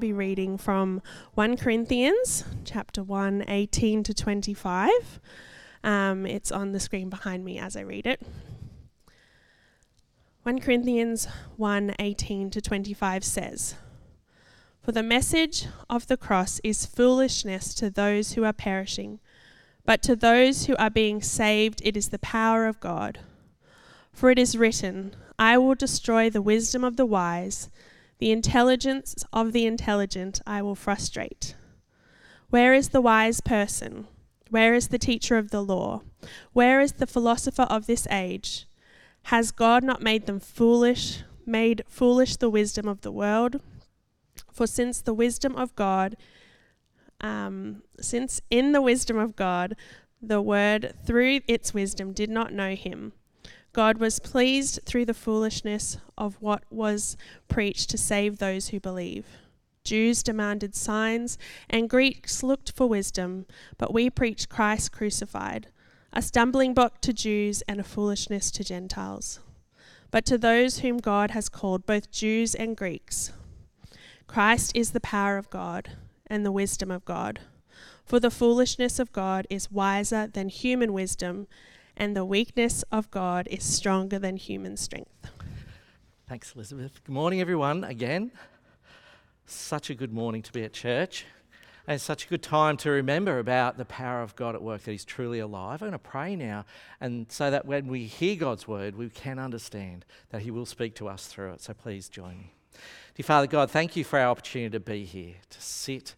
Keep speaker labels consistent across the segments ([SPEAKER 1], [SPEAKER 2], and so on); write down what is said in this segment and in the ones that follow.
[SPEAKER 1] Be reading from 1 Corinthians chapter 1, 18 to 25. Um, it's on the screen behind me as I read it. 1 Corinthians 1, 18 to 25 says, For the message of the cross is foolishness to those who are perishing, but to those who are being saved it is the power of God. For it is written, I will destroy the wisdom of the wise the intelligence of the intelligent I will frustrate. Where is the wise person? Where is the teacher of the law? Where is the philosopher of this age? Has God not made them foolish, made foolish the wisdom of the world? For since the wisdom of God, um, since in the wisdom of God, the word through its wisdom did not know him, God was pleased through the foolishness of what was preached to save those who believe. Jews demanded signs, and Greeks looked for wisdom, but we preach Christ crucified, a stumbling block to Jews and a foolishness to Gentiles. But to those whom God has called, both Jews and Greeks, Christ is the power of God and the wisdom of God. For the foolishness of God is wiser than human wisdom and the weakness of God is stronger than human strength.
[SPEAKER 2] Thanks, Elizabeth. Good morning, everyone, again. Such a good morning to be at church. And such a good time to remember about the power of God at work, that He's truly alive. I'm going to pray now, and so that when we hear God's word, we can understand that He will speak to us through it. So please join me. Dear Father God, thank you for our opportunity to be here, to sit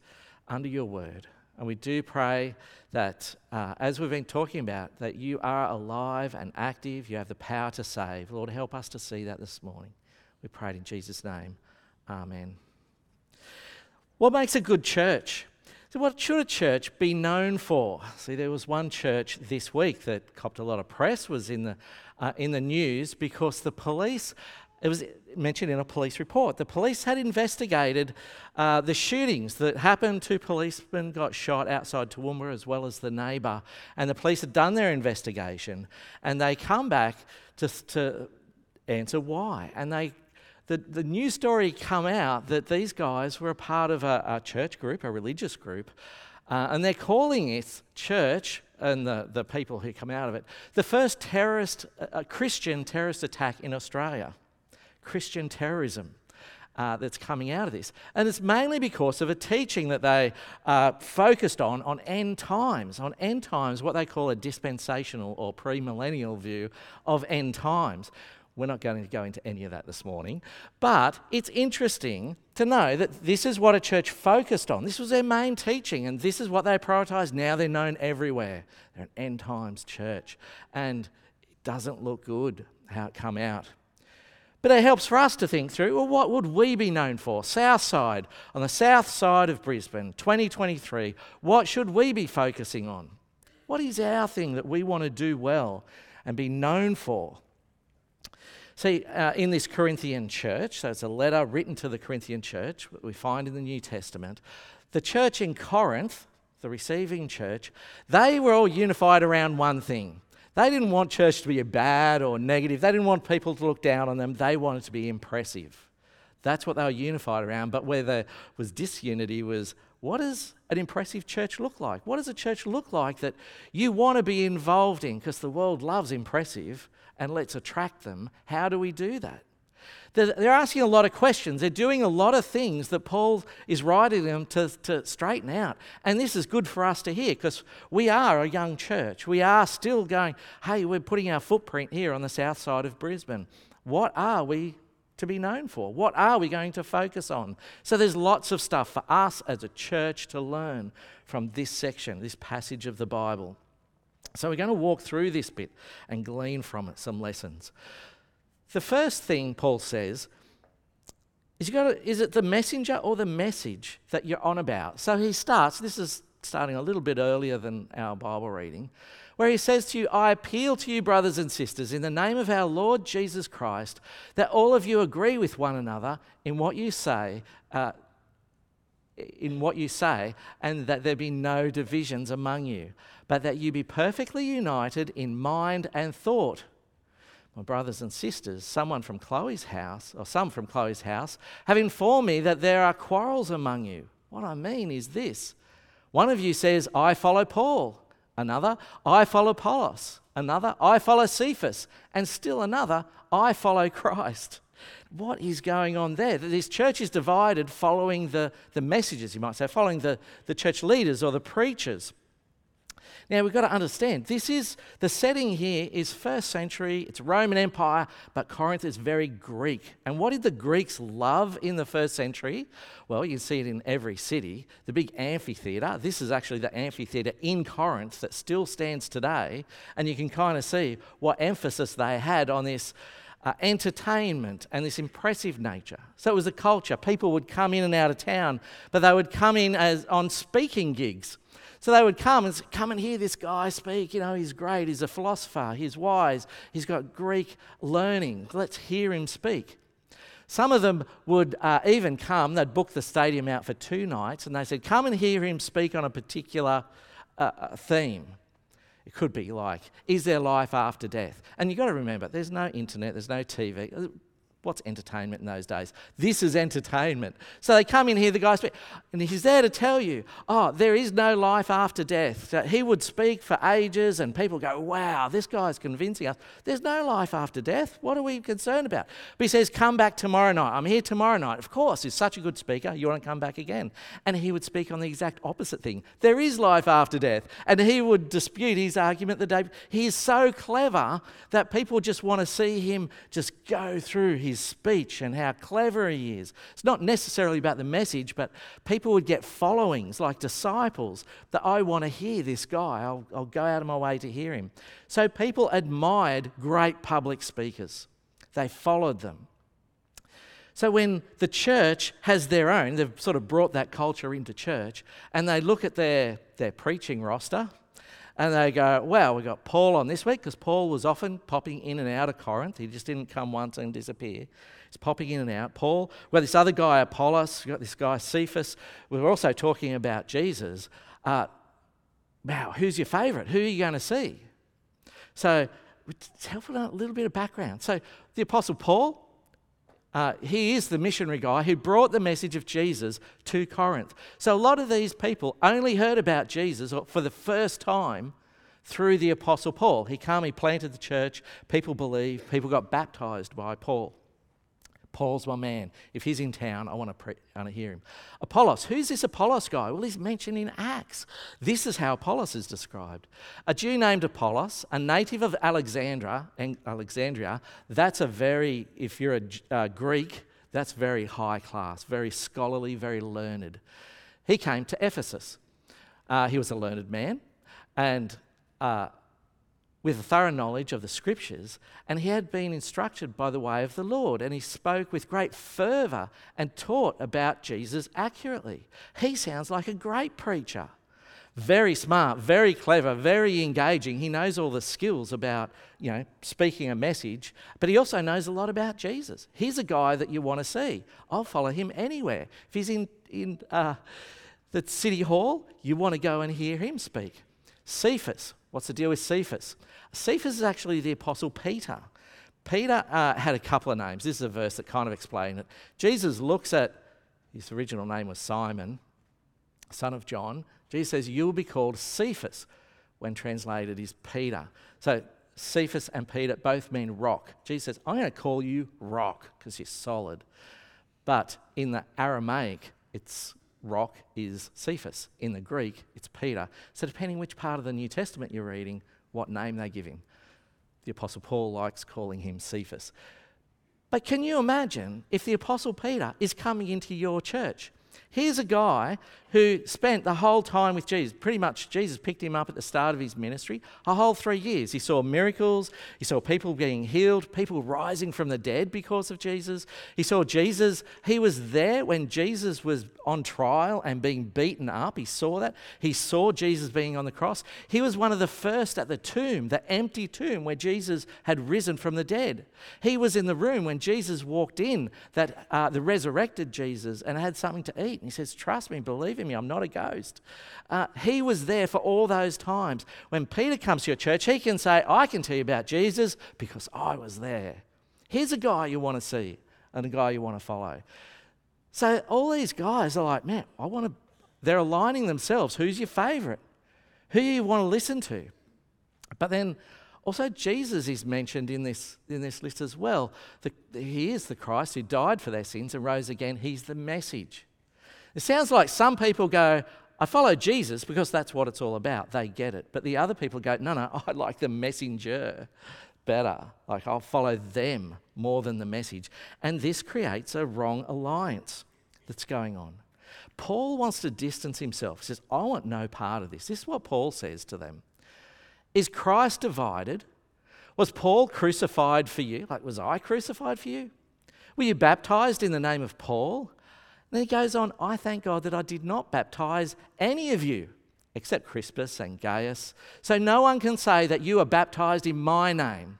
[SPEAKER 2] under your word. And we do pray that, uh, as we've been talking about, that you are alive and active. You have the power to save. Lord, help us to see that this morning. We pray it in Jesus' name. Amen. What makes a good church? So, what should a church be known for? See, there was one church this week that copped a lot of press, was in the, uh, in the news because the police it was mentioned in a police report. The police had investigated uh, the shootings that happened. Two policemen got shot outside Toowoomba, as well as the neighbour. And the police had done their investigation, and they come back to, to answer why. And they, the, the news story come out that these guys were a part of a, a church group, a religious group, uh, and they're calling it church and the, the people who come out of it the first terrorist, uh, Christian terrorist attack in Australia. Christian terrorism. Uh, that's coming out of this. And it's mainly because of a teaching that they uh, focused on, on end times, on end times, what they call a dispensational or premillennial view of end times. We're not going to go into any of that this morning, but it's interesting to know that this is what a church focused on. This was their main teaching, and this is what they prioritized. Now they're known everywhere. They're an end times church, and it doesn't look good how it come out. But it helps for us to think through well, what would we be known for? South side, on the south side of Brisbane, 2023, what should we be focusing on? What is our thing that we want to do well and be known for? See, uh, in this Corinthian church, so it's a letter written to the Corinthian church that we find in the New Testament, the church in Corinth, the receiving church, they were all unified around one thing they didn't want church to be bad or negative. They didn't want people to look down on them. They wanted to be impressive. That's what they were unified around. But where there was disunity was what does an impressive church look like? What does a church look like that you want to be involved in? Because the world loves impressive and let's attract them. How do we do that? They're asking a lot of questions. They're doing a lot of things that Paul is writing them to, to straighten out. And this is good for us to hear because we are a young church. We are still going, hey, we're putting our footprint here on the south side of Brisbane. What are we to be known for? What are we going to focus on? So there's lots of stuff for us as a church to learn from this section, this passage of the Bible. So we're going to walk through this bit and glean from it some lessons. The first thing Paul says is, you gotta, is it the messenger or the message that you're on about? So he starts, this is starting a little bit earlier than our Bible reading, where he says to you, I appeal to you, brothers and sisters, in the name of our Lord Jesus Christ, that all of you agree with one another in what you say. Uh, in what you say, and that there be no divisions among you, but that you be perfectly united in mind and thought my brothers and sisters, someone from Chloe's house, or some from Chloe's house, have informed me that there are quarrels among you. What I mean is this one of you says, I follow Paul, another, I follow Apollos, another, I follow Cephas, and still another, I follow Christ. What is going on there? This church is divided following the, the messages, you might say, following the, the church leaders or the preachers. Now we've got to understand this is the setting here is first century, it's Roman Empire, but Corinth is very Greek. And what did the Greeks love in the first century? Well, you see it in every city. The big amphitheatre. This is actually the amphitheatre in Corinth that still stands today. And you can kind of see what emphasis they had on this. Uh, entertainment and this impressive nature. So it was a culture. People would come in and out of town, but they would come in as on speaking gigs. So they would come and Come and hear this guy speak. You know, he's great. He's a philosopher. He's wise. He's got Greek learning. Let's hear him speak. Some of them would uh, even come, they'd book the stadium out for two nights, and they said, Come and hear him speak on a particular uh, uh theme. It could be like, Is there life after death? And you've got to remember, there's no internet, there's no TV. What's entertainment in those days? This is entertainment. So they come in here, the guy speaks, and he's there to tell you, oh, there is no life after death. So he would speak for ages, and people go, wow, this guy's convincing us. There's no life after death. What are we concerned about? But he says, come back tomorrow night. I'm here tomorrow night. Of course, he's such a good speaker. You want to come back again? And he would speak on the exact opposite thing. There is life after death. And he would dispute his argument the day. He is so clever that people just want to see him just go through his his speech and how clever he is. It's not necessarily about the message, but people would get followings like disciples that I want to hear this guy. I'll, I'll go out of my way to hear him. So people admired great public speakers, they followed them. So when the church has their own, they've sort of brought that culture into church, and they look at their, their preaching roster, and they go, well, we got Paul on this week because Paul was often popping in and out of Corinth. He just didn't come once and disappear. He's popping in and out. Paul, we got this other guy, Apollos, we got this guy, Cephas. We were also talking about Jesus. Uh, wow, who's your favourite? Who are you going to see? So, it's helpful a little bit of background. So, the Apostle Paul, uh, he is the missionary guy who brought the message of Jesus to Corinth. So a lot of these people only heard about Jesus for the first time through the Apostle Paul. He came, he planted the church, people believed, people got baptized by Paul. Paul's my man. If he's in town, I want to, pre- I want to hear him. Apollos, who's this Apollos guy? Well, he's mentioned in Acts. This is how Apollos is described. A Jew named Apollos, a native of Alexandria, Alexandria that's a very, if you're a uh, Greek, that's very high class, very scholarly, very learned. He came to Ephesus. Uh, he was a learned man, and uh, with a thorough knowledge of the scriptures, and he had been instructed by the way of the Lord, and he spoke with great fervour and taught about Jesus accurately. He sounds like a great preacher. Very smart, very clever, very engaging. He knows all the skills about, you know, speaking a message, but he also knows a lot about Jesus. He's a guy that you want to see. I'll follow him anywhere. If he's in, in uh, the city hall, you want to go and hear him speak. Cephas, what's the deal with Cephas? Cephas is actually the Apostle Peter. Peter uh, had a couple of names. This is a verse that kind of explains it. Jesus looks at his original name was Simon, son of John. Jesus says, You will be called Cephas, when translated is Peter. So Cephas and Peter both mean rock. Jesus says, I'm going to call you rock because you're solid. But in the Aramaic, it's rock is Cephas. In the Greek, it's Peter. So depending which part of the New Testament you're reading, what name they give him. The Apostle Paul likes calling him Cephas. But can you imagine if the Apostle Peter is coming into your church? Here's a guy who spent the whole time with Jesus. Pretty much, Jesus picked him up at the start of his ministry, a whole three years. He saw miracles, he saw people being healed, people rising from the dead because of Jesus. He saw Jesus, he was there when Jesus was on trial and being beaten up. He saw that. He saw Jesus being on the cross. He was one of the first at the tomb, the empty tomb where Jesus had risen from the dead. He was in the room when Jesus walked in, that uh, the resurrected Jesus, and had something to eat. And he says, Trust me, believe in me, I'm not a ghost. Uh, he was there for all those times. When Peter comes to your church, he can say, I can tell you about Jesus because I was there. Here's a guy you want to see and a guy you want to follow. So all these guys are like, man, I want to, they're aligning themselves. Who's your favorite? Who you want to listen to? But then also Jesus is mentioned in this, in this list as well. The, he is the Christ who died for their sins and rose again. He's the message. It sounds like some people go, I follow Jesus because that's what it's all about. They get it. But the other people go, no, no, I like the messenger better. Like I'll follow them more than the message. And this creates a wrong alliance that's going on. Paul wants to distance himself. He says, I want no part of this. This is what Paul says to them. Is Christ divided? Was Paul crucified for you? Like, was I crucified for you? Were you baptized in the name of Paul? And he goes on, I thank God that I did not baptize any of you except Crispus and Gaius. So no one can say that you are baptized in my name.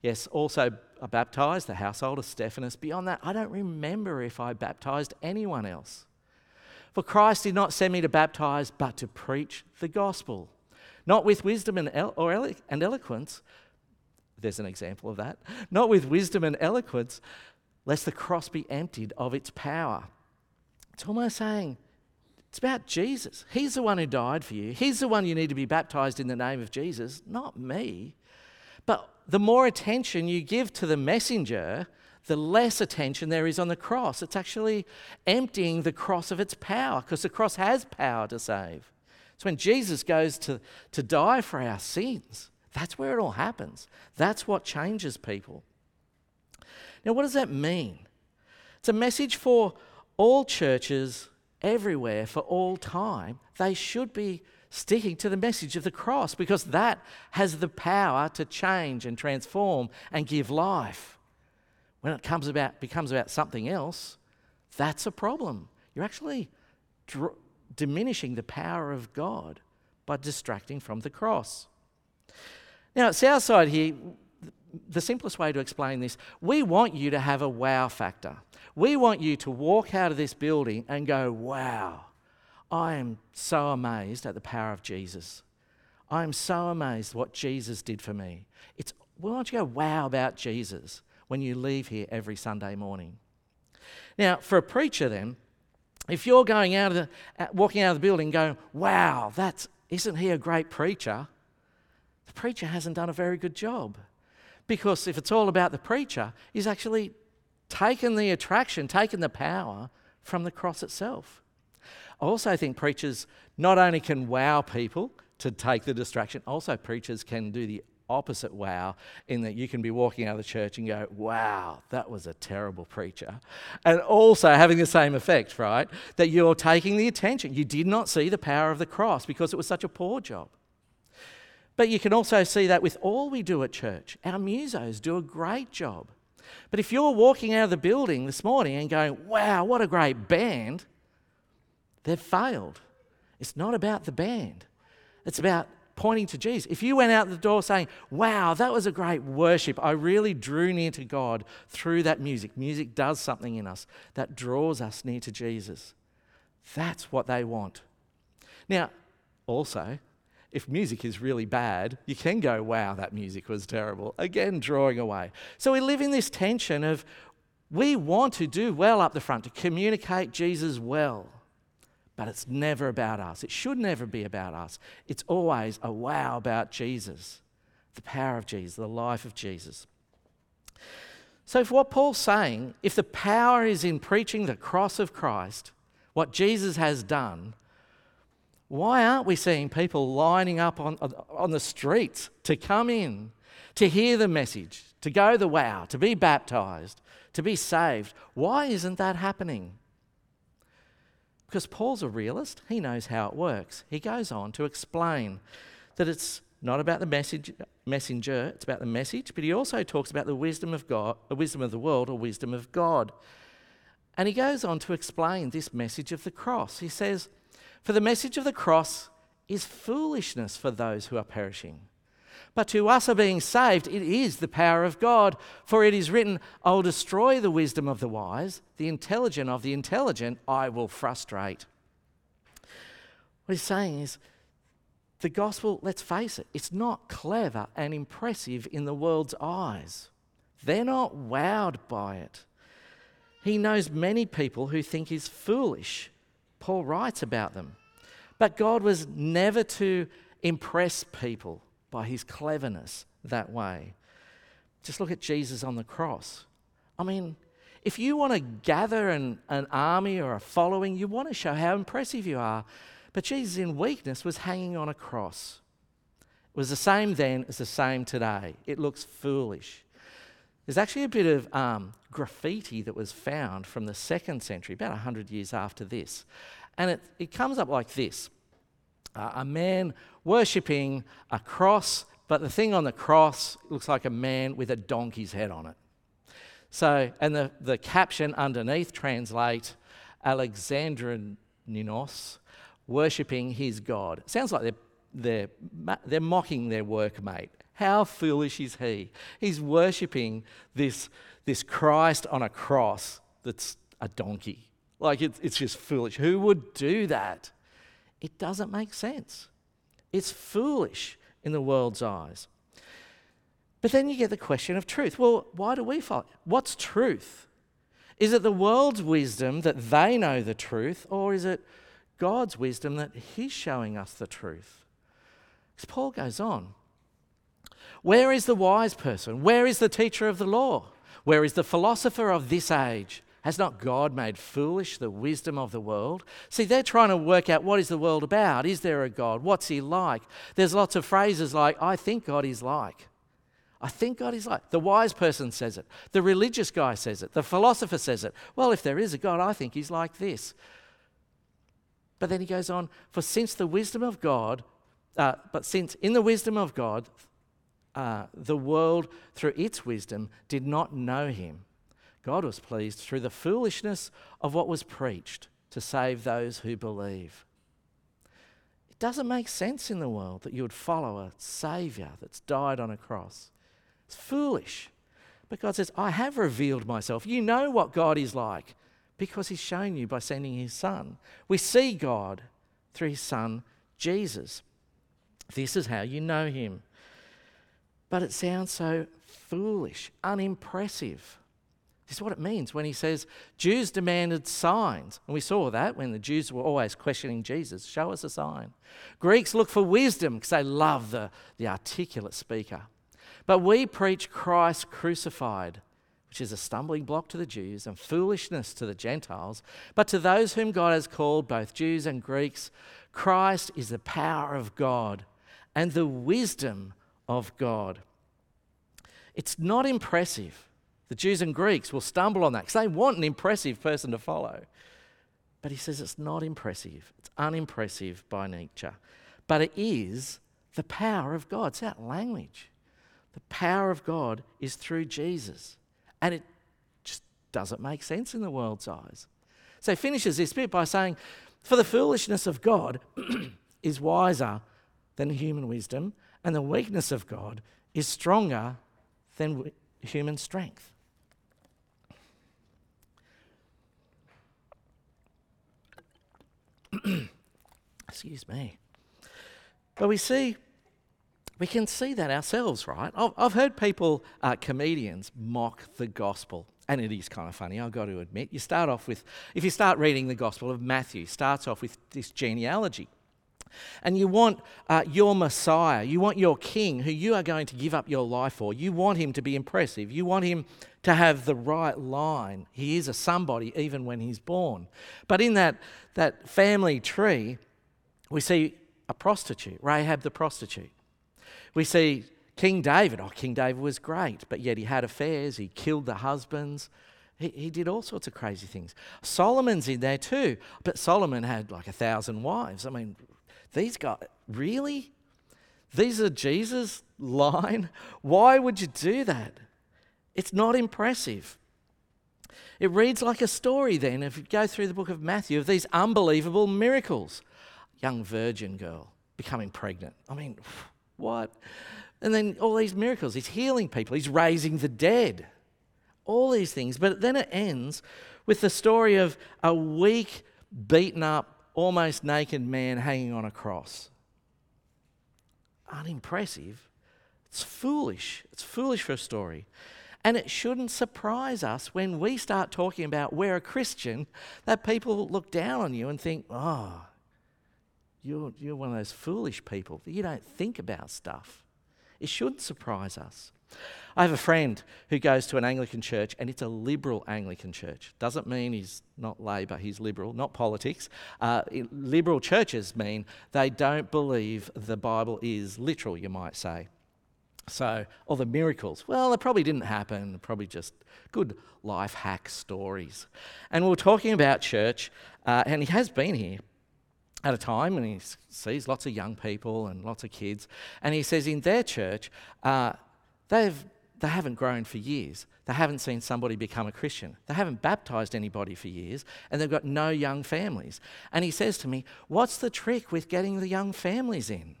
[SPEAKER 2] Yes, also I baptized the household of Stephanas. Beyond that, I don't remember if I baptized anyone else. For Christ did not send me to baptize, but to preach the gospel, not with wisdom and, elo- or elo- and eloquence. There's an example of that. Not with wisdom and eloquence, lest the cross be emptied of its power. It's almost saying, it's about Jesus. He's the one who died for you. He's the one you need to be baptized in the name of Jesus, not me. But the more attention you give to the messenger, the less attention there is on the cross. It's actually emptying the cross of its power because the cross has power to save. It's when Jesus goes to, to die for our sins. That's where it all happens. That's what changes people. Now, what does that mean? It's a message for all churches everywhere for all time, they should be sticking to the message of the cross because that has the power to change and transform and give life. When it comes about, becomes about something else, that's a problem. You're actually dr- diminishing the power of God by distracting from the cross. Now, at Southside here, the simplest way to explain this, we want you to have a wow factor. We want you to walk out of this building and go, wow, I am so amazed at the power of Jesus. I am so amazed what Jesus did for me. It's, why don't you go, wow, about Jesus when you leave here every Sunday morning. Now, for a preacher, then, if you're going out of the, walking out of the building going, wow, that's, isn't he a great preacher? The preacher hasn't done a very good job. Because if it's all about the preacher, he's actually taken the attraction, taken the power from the cross itself. I also think preachers not only can wow people to take the distraction, also preachers can do the opposite wow in that you can be walking out of the church and go, wow, that was a terrible preacher. And also having the same effect, right? That you're taking the attention. You did not see the power of the cross because it was such a poor job. But you can also see that with all we do at church. Our musos do a great job. But if you're walking out of the building this morning and going, wow, what a great band, they've failed. It's not about the band, it's about pointing to Jesus. If you went out the door saying, wow, that was a great worship, I really drew near to God through that music. Music does something in us that draws us near to Jesus. That's what they want. Now, also, if music is really bad, you can go, wow, that music was terrible. Again, drawing away. So we live in this tension of we want to do well up the front, to communicate Jesus well. But it's never about us. It should never be about us. It's always a wow about Jesus, the power of Jesus, the life of Jesus. So, for what Paul's saying, if the power is in preaching the cross of Christ, what Jesus has done, why aren't we seeing people lining up on, on the streets to come in, to hear the message, to go the wow, to be baptized, to be saved? Why isn't that happening? Because Paul's a realist, he knows how it works. He goes on to explain that it's not about the message, messenger, it's about the message, but he also talks about the wisdom of God, the wisdom of the world, or wisdom of God. And he goes on to explain this message of the cross. He says, For the message of the cross is foolishness for those who are perishing. But to us are being saved, it is the power of God. For it is written, I will destroy the wisdom of the wise, the intelligent of the intelligent I will frustrate. What he's saying is, the gospel, let's face it, it's not clever and impressive in the world's eyes. They're not wowed by it. He knows many people who think he's foolish. Paul writes about them. But God was never to impress people by his cleverness that way. Just look at Jesus on the cross. I mean, if you want to gather an, an army or a following, you want to show how impressive you are. But Jesus, in weakness, was hanging on a cross. It was the same then as the same today. It looks foolish. There's actually a bit of um, graffiti that was found from the second century, about 100 years after this. And it, it comes up like this uh, a man worshipping a cross, but the thing on the cross looks like a man with a donkey's head on it. So, and the, the caption underneath translate Alexamenos, worshipping his God. Sounds like they're, they're, they're mocking their workmate. How foolish is he? He's worshipping this, this Christ on a cross that's a donkey. Like it's, it's just foolish. Who would do that? It doesn't make sense. It's foolish in the world's eyes. But then you get the question of truth. Well, why do we follow? What's truth? Is it the world's wisdom that they know the truth, or is it God's wisdom that He's showing us the truth. Because Paul goes on. Where is the wise person? Where is the teacher of the law? Where is the philosopher of this age? Has not God made foolish the wisdom of the world? See, they're trying to work out what is the world about? Is there a God? What's he like? There's lots of phrases like, I think God is like. I think God is like. The wise person says it. The religious guy says it. The philosopher says it. Well, if there is a God, I think he's like this. But then he goes on, for since the wisdom of God, uh, but since in the wisdom of God, uh, the world through its wisdom did not know him, God was pleased through the foolishness of what was preached to save those who believe. It doesn't make sense in the world that you would follow a Saviour that's died on a cross. It's foolish. But God says, I have revealed myself. You know what God is like because he's shown you by sending his son. We see God through his son, Jesus. This is how you know him. But it sounds so foolish, unimpressive. This is what it means when he says Jews demanded signs. And we saw that when the Jews were always questioning Jesus show us a sign. Greeks look for wisdom because they love the, the articulate speaker. But we preach Christ crucified which is a stumbling block to the Jews and foolishness to the Gentiles. But to those whom God has called, both Jews and Greeks, Christ is the power of God and the wisdom of God. It's not impressive. The Jews and Greeks will stumble on that because they want an impressive person to follow. But he says it's not impressive, it's unimpressive by nature. But it is the power of God. It's that language. The power of God is through Jesus. And it just doesn't make sense in the world's eyes. So he finishes this bit by saying, For the foolishness of God is wiser than human wisdom, and the weakness of God is stronger than human strength. Excuse me. But we see we can see that ourselves, right? I've heard people, uh, comedians, mock the gospel. And it is kind of funny, I've got to admit. You start off with, if you start reading the gospel of Matthew, starts off with this genealogy. And you want uh, your Messiah, you want your king who you are going to give up your life for. You want him to be impressive. You want him to have the right line. He is a somebody even when he's born. But in that, that family tree, we see a prostitute, Rahab the prostitute. We see King David. Oh, King David was great, but yet he had affairs, he killed the husbands, He, he did all sorts of crazy things. Solomon's in there too, but Solomon had like a thousand wives. I mean, these guys, really? These are Jesus' line? Why would you do that? It's not impressive. It reads like a story then, if you go through the book of Matthew, of these unbelievable miracles. Young virgin girl becoming pregnant. I mean, what? And then all these miracles. He's healing people, he's raising the dead, all these things. But then it ends with the story of a weak, beaten up, almost naked man hanging on a cross. Unimpressive. It's foolish. It's foolish for a story. And it shouldn't surprise us when we start talking about we're a Christian that people look down on you and think, oh, you're, you're one of those foolish people. You don't think about stuff. It shouldn't surprise us. I have a friend who goes to an Anglican church, and it's a liberal Anglican church. Doesn't mean he's not Labor, he's liberal, not politics. Uh, liberal churches mean they don't believe the Bible is literal, you might say. So, all the miracles, well, they probably didn't happen, probably just good life hack stories. And we are talking about church, uh, and he has been here at a time and he sees lots of young people and lots of kids. And he says in their church, uh, they've, they haven't grown for years. They haven't seen somebody become a Christian. They haven't baptized anybody for years, and they've got no young families. And he says to me, What's the trick with getting the young families in?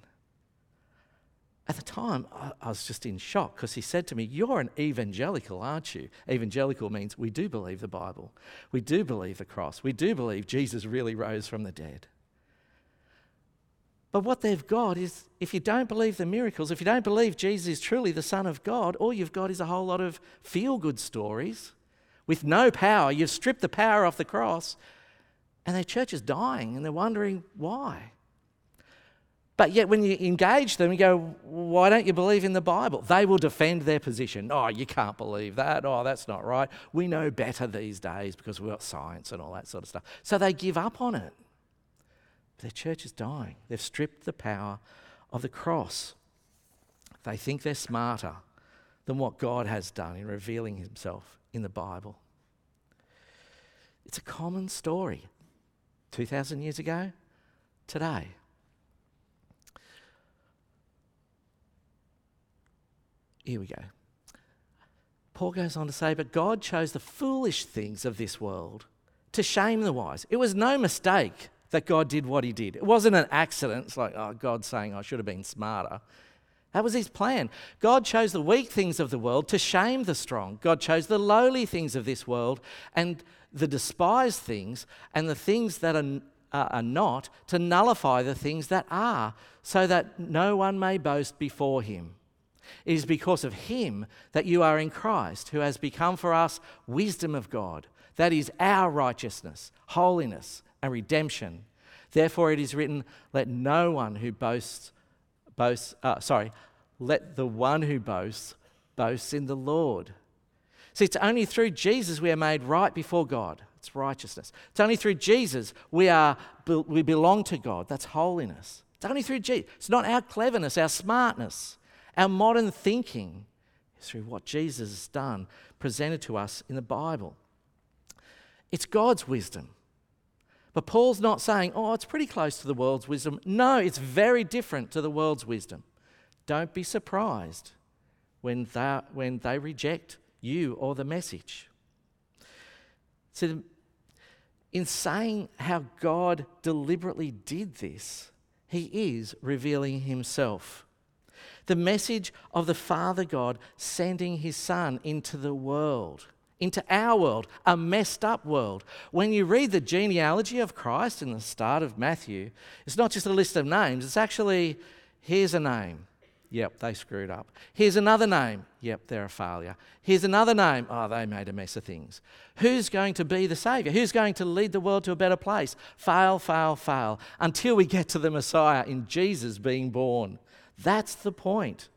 [SPEAKER 2] At the time, I, was just in shock because he said to me, You're an evangelical, aren't you? Evangelical means we do believe the Bible, we do believe the cross, we do believe Jesus really rose from the dead. But what they've got is if you don't believe the miracles, if you don't believe Jesus is truly the Son of God, all you've got is a whole lot of feel good stories with no power. You've stripped the power off the cross, and their church is dying, and they're wondering why. But yet, when you engage them, you go, Why don't you believe in the Bible? They will defend their position. Oh, you can't believe that. Oh, that's not right. We know better these days because we've got science and all that sort of stuff. So they give up on it. Their church is dying. They've stripped the power of the cross. They think they're smarter than what God has done in revealing Himself in the Bible. It's a common story. 2,000 years ago, today. Here we go. Paul goes on to say, But God chose the foolish things of this world to shame the wise. It was no mistake that God did what he did. It wasn't an accident. It's like, oh, God saying I should have been smarter. That was his plan. God chose the weak things of the world to shame the strong. God chose the lowly things of this world and the despised things and the things that are, uh, are not to nullify the things that are, so that no one may boast before him. It is because of him that you are in Christ, who has become for us wisdom of God. That is our righteousness, holiness, and redemption. Therefore, it is written, Let no one who boasts, boasts uh, sorry, let the one who boasts boast in the Lord. See, it's only through Jesus we are made right before God. It's righteousness. It's only through Jesus we, are, we belong to God. That's holiness. It's only through Jesus. It's not our cleverness, our smartness, our modern thinking. It's through what Jesus has done, presented to us in the Bible. It's God's wisdom. But Paul's not saying, oh, it's pretty close to the world's wisdom. No, it's very different to the world's wisdom. Don't be surprised when they, when they reject you or the message. So, in saying how God deliberately did this, he is revealing himself. The message of the Father God sending his Son into the world into our world, a messed up world. When you read the genealogy of Christ in the start of Matthew, it's not just a list of names, it's actually here's a name. Yep, they screwed up. Here's another name. Yep, they're a failure. Here's another name. Oh, they made a mess of things. Who's going to be the Savior? Who's going to lead the world to a better place? Fail, fail, fail. Until we get to the Messiah in Jesus being born. That's the point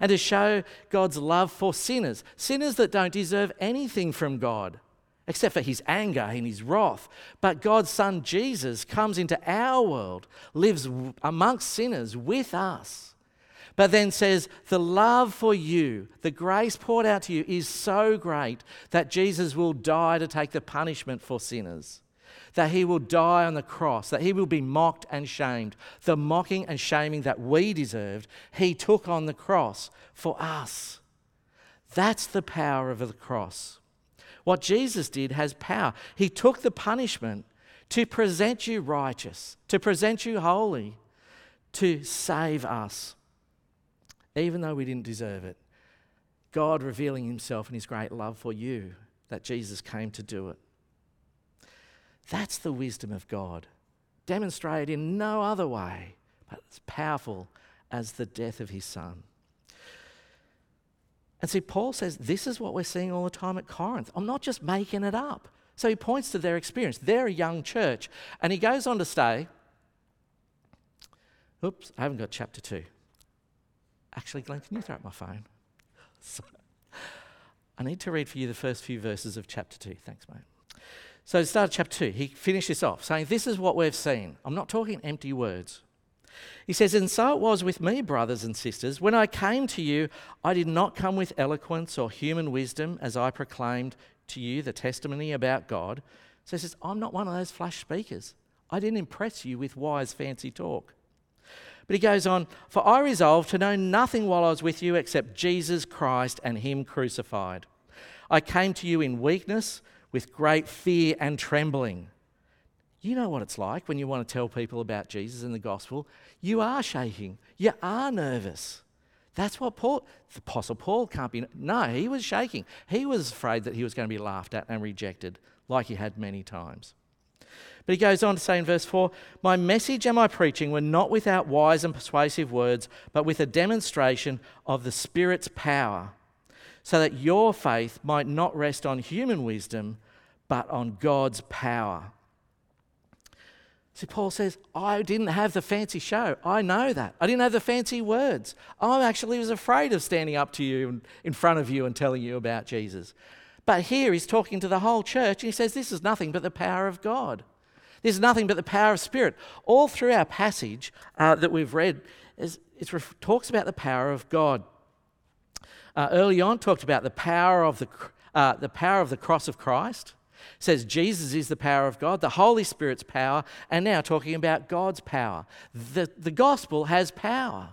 [SPEAKER 2] and to show God's love for sinners, sinners that don't deserve anything from God except for his anger and his wrath. But God's Son Jesus comes into our world, lives amongst sinners with us, But then says, the love for you, the grace poured out to you is so great that Jesus will die to take the punishment for sinners. That he will die on the cross, that he will be mocked and shamed. The mocking and shaming that we deserved, he took on the cross for us. That's the power of the cross. What Jesus did has power. He took the punishment to present you righteous, to present you holy, to save us even though we didn't deserve it. God revealing himself and his great love for you, that Jesus came to do it. That's the wisdom of God, demonstrated in no other way, but as powerful as the death of his son. And see, Paul says this is what we're seeing all the time at Corinth. I'm not just making it up. So he points to their experience. They're a young church. And he goes on to say, oops, I haven't got chapter 2. Actually, Glenn, can you throw up my phone? I need to read for you the first few verses of chapter 2. Thanks, mate. So, to start chapter 2, he finished this off saying, This is what we've seen. I'm not talking empty words. He says, And so it was with me, brothers and sisters. When I came to you, I did not come with eloquence or human wisdom as I proclaimed to you the testimony about God. So he says, I'm not one of those flash speakers. I didn't impress you with wise, fancy talk. But he goes on, For I resolved to know nothing while I was with you except Jesus Christ and Him crucified. I came to you in weakness, with great fear and trembling. You know what it's like when you want to tell people about Jesus and the gospel. You are shaking, you are nervous. That's what Paul, the Apostle Paul can't be. No, he was shaking. He was afraid that he was going to be laughed at and rejected, like he had many times. But he goes on to say in verse 4 My message and my preaching were not without wise and persuasive words, but with a demonstration of the Spirit's power, so that your faith might not rest on human wisdom, but on God's power. See, Paul says, I didn't have the fancy show. I know that. I didn't have the fancy words. I actually was afraid of standing up to you in front of you and telling you about Jesus. But here he's talking to the whole church and he says, This is nothing but the power of God. This is nothing but the power of Spirit. All through our passage uh, that we've read, is, it talks about the power of God. Uh, early on, talked about the power of the, uh, the power of the cross of Christ. Says Jesus is the power of God, the Holy Spirit's power, and now talking about God's power. The, the gospel has power.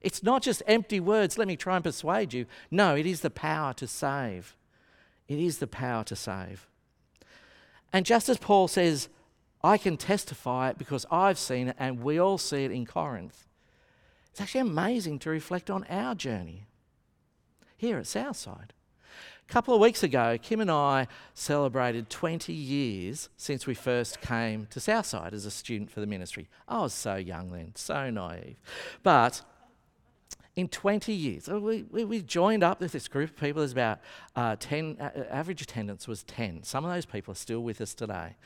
[SPEAKER 2] It's not just empty words, let me try and persuade you. No, it is the power to save. It is the power to save. And just as Paul says, I can testify it because I've seen it and we all see it in Corinth. It's actually amazing to reflect on our journey here at Southside. A couple of weeks ago, Kim and I celebrated 20 years since we first came to Southside as a student for the ministry. I was so young then, so naive. But in 20 years. We, we, we, joined up with this group of people. There's about uh, 10, uh, average attendance was 10. Some of those people are still with us today.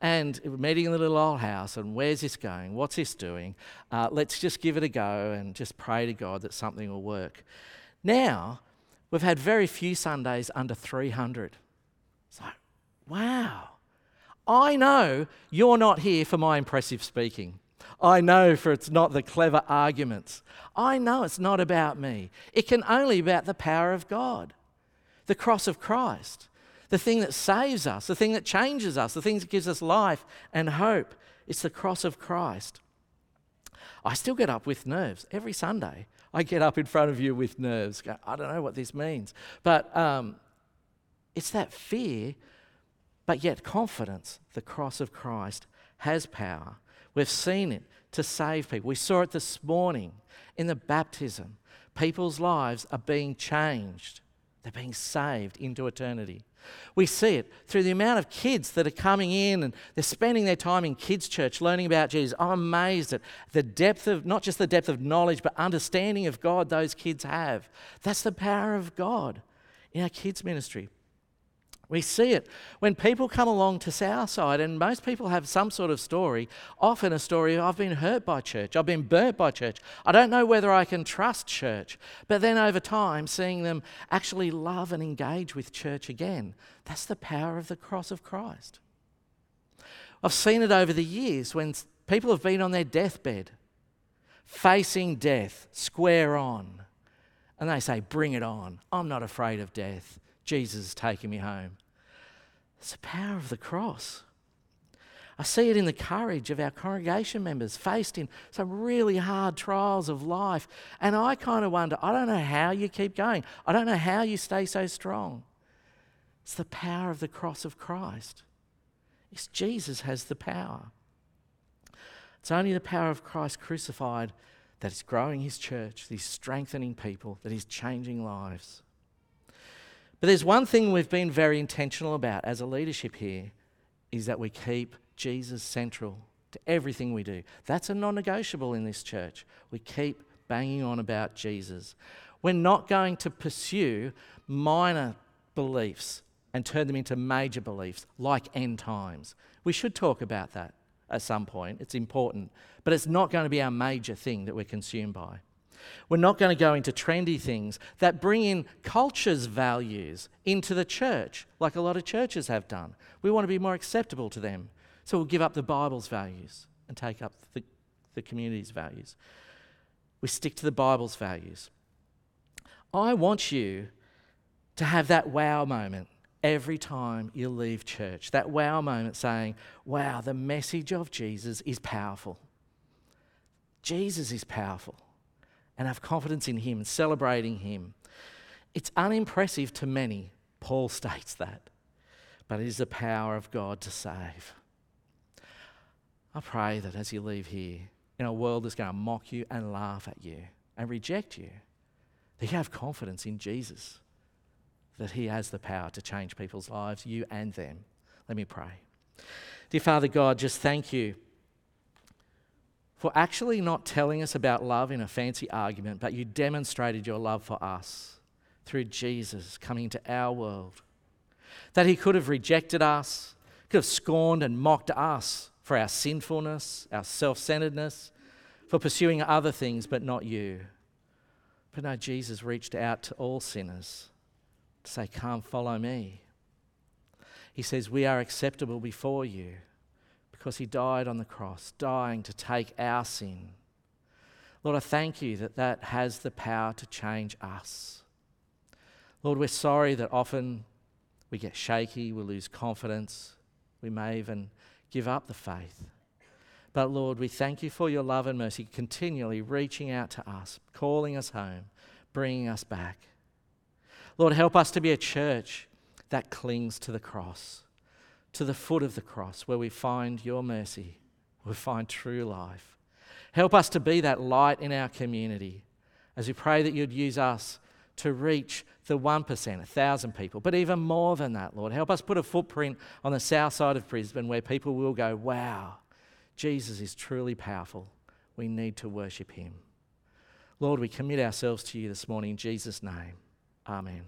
[SPEAKER 2] And we're meeting in the little old house, and where's this going? What's this doing? Uh, let's just give it a go and just pray to God that something will work. Now, we've had very few Sundays under 300. It's like, wow. I know you're not here for my impressive speaking. I know for it's not the clever arguments. I know it's not about me. It can only be about the power of God, the cross of Christ, the thing that saves us, the thing that changes us, the thing that gives us life and hope. It's the cross of Christ. I still get up with nerves every Sunday. I get up in front of you with nerves. I don't know what this means. But um, it's that fear, but yet confidence. The cross of Christ has power. We've seen it to save people. We saw it this morning in the baptism. People's lives are being changed, they're being saved into eternity. We see it through the amount of kids that are coming in and they're spending their time in kids' church learning about Jesus. I'm amazed at the depth of, not just the depth of knowledge, but understanding of God those kids have. That's the power of God in our kids' ministry. We see it when people come along to Southside, and most people have some sort of story, often a story of I've been hurt by church, I've been burnt by church, I don't know whether I can trust church. But then over time, seeing them actually love and engage with church again, that's the power of the cross of Christ. I've seen it over the years when people have been on their deathbed, facing death square on. And they say, Bring it on. I'm not afraid of death. Jesus is taking me home. It's the power of the cross. I see it in the courage of our congregation members faced in some really hard trials of life. And I kind of wonder I don't know how you keep going, I don't know how you stay so strong. It's the power of the cross of Christ. It's Jesus has the power. It's only the power of Christ crucified that is growing his church, that is strengthening people, that is changing lives. But there's one thing we've been very intentional about as a leadership here is that we keep Jesus central to everything we do. That's a non negotiable in this church. We keep banging on about Jesus. We're not going to pursue minor beliefs and turn them into major beliefs like end times. We should talk about that at some point. It's important. But it's not going to be our major thing that we're consumed by. We're not going to go into trendy things that bring in culture's values into the church, like a lot of churches have done. We want to be more acceptable to them. So we'll give up the Bible's values and take up the, the community's values. We stick to the Bible's values. I want you to have that wow moment every time you leave church. That wow moment saying, wow, the message of Jesus is powerful. Jesus is powerful. And have confidence in Him celebrating Him. It's unimpressive to many, Paul states that, but it is the power of God to save. I pray that as you leave here, in a world that's going to mock you and laugh at you and reject you, that you have confidence in Jesus that He has the power to change people's lives, you and them. Let me pray. Dear Father God, just thank you for actually not telling us about love in a fancy argument, but you demonstrated your love for us through Jesus coming into our world. That He could have rejected us, could have scorned and mocked us for our sinfulness, our self centeredness, for pursuing other things but not you. But no, Jesus reached out to all sinners to say, Come, follow me. He says, We are acceptable before you because he died on the cross, dying to take our sin. Lord, I thank you that that has the power to change us. Lord, we're sorry that often we get shaky, we lose confidence, we may even give up the faith. But Lord, we thank you for your love and mercy, continually reaching out to us, calling us home, bringing us back. Lord, help us to be a church that clings to the cross, to the foot of the cross, where we find your mercy, we find true life. Help us to be that light in our community as we pray that you'd use us to reach the 1%, 1,000 people, but even more than that, Lord. Help us put a footprint on the south side of Brisbane where people will go, wow, Jesus is truly powerful. We need to worship him. Lord, we commit ourselves to you this morning in Jesus' name. Amen.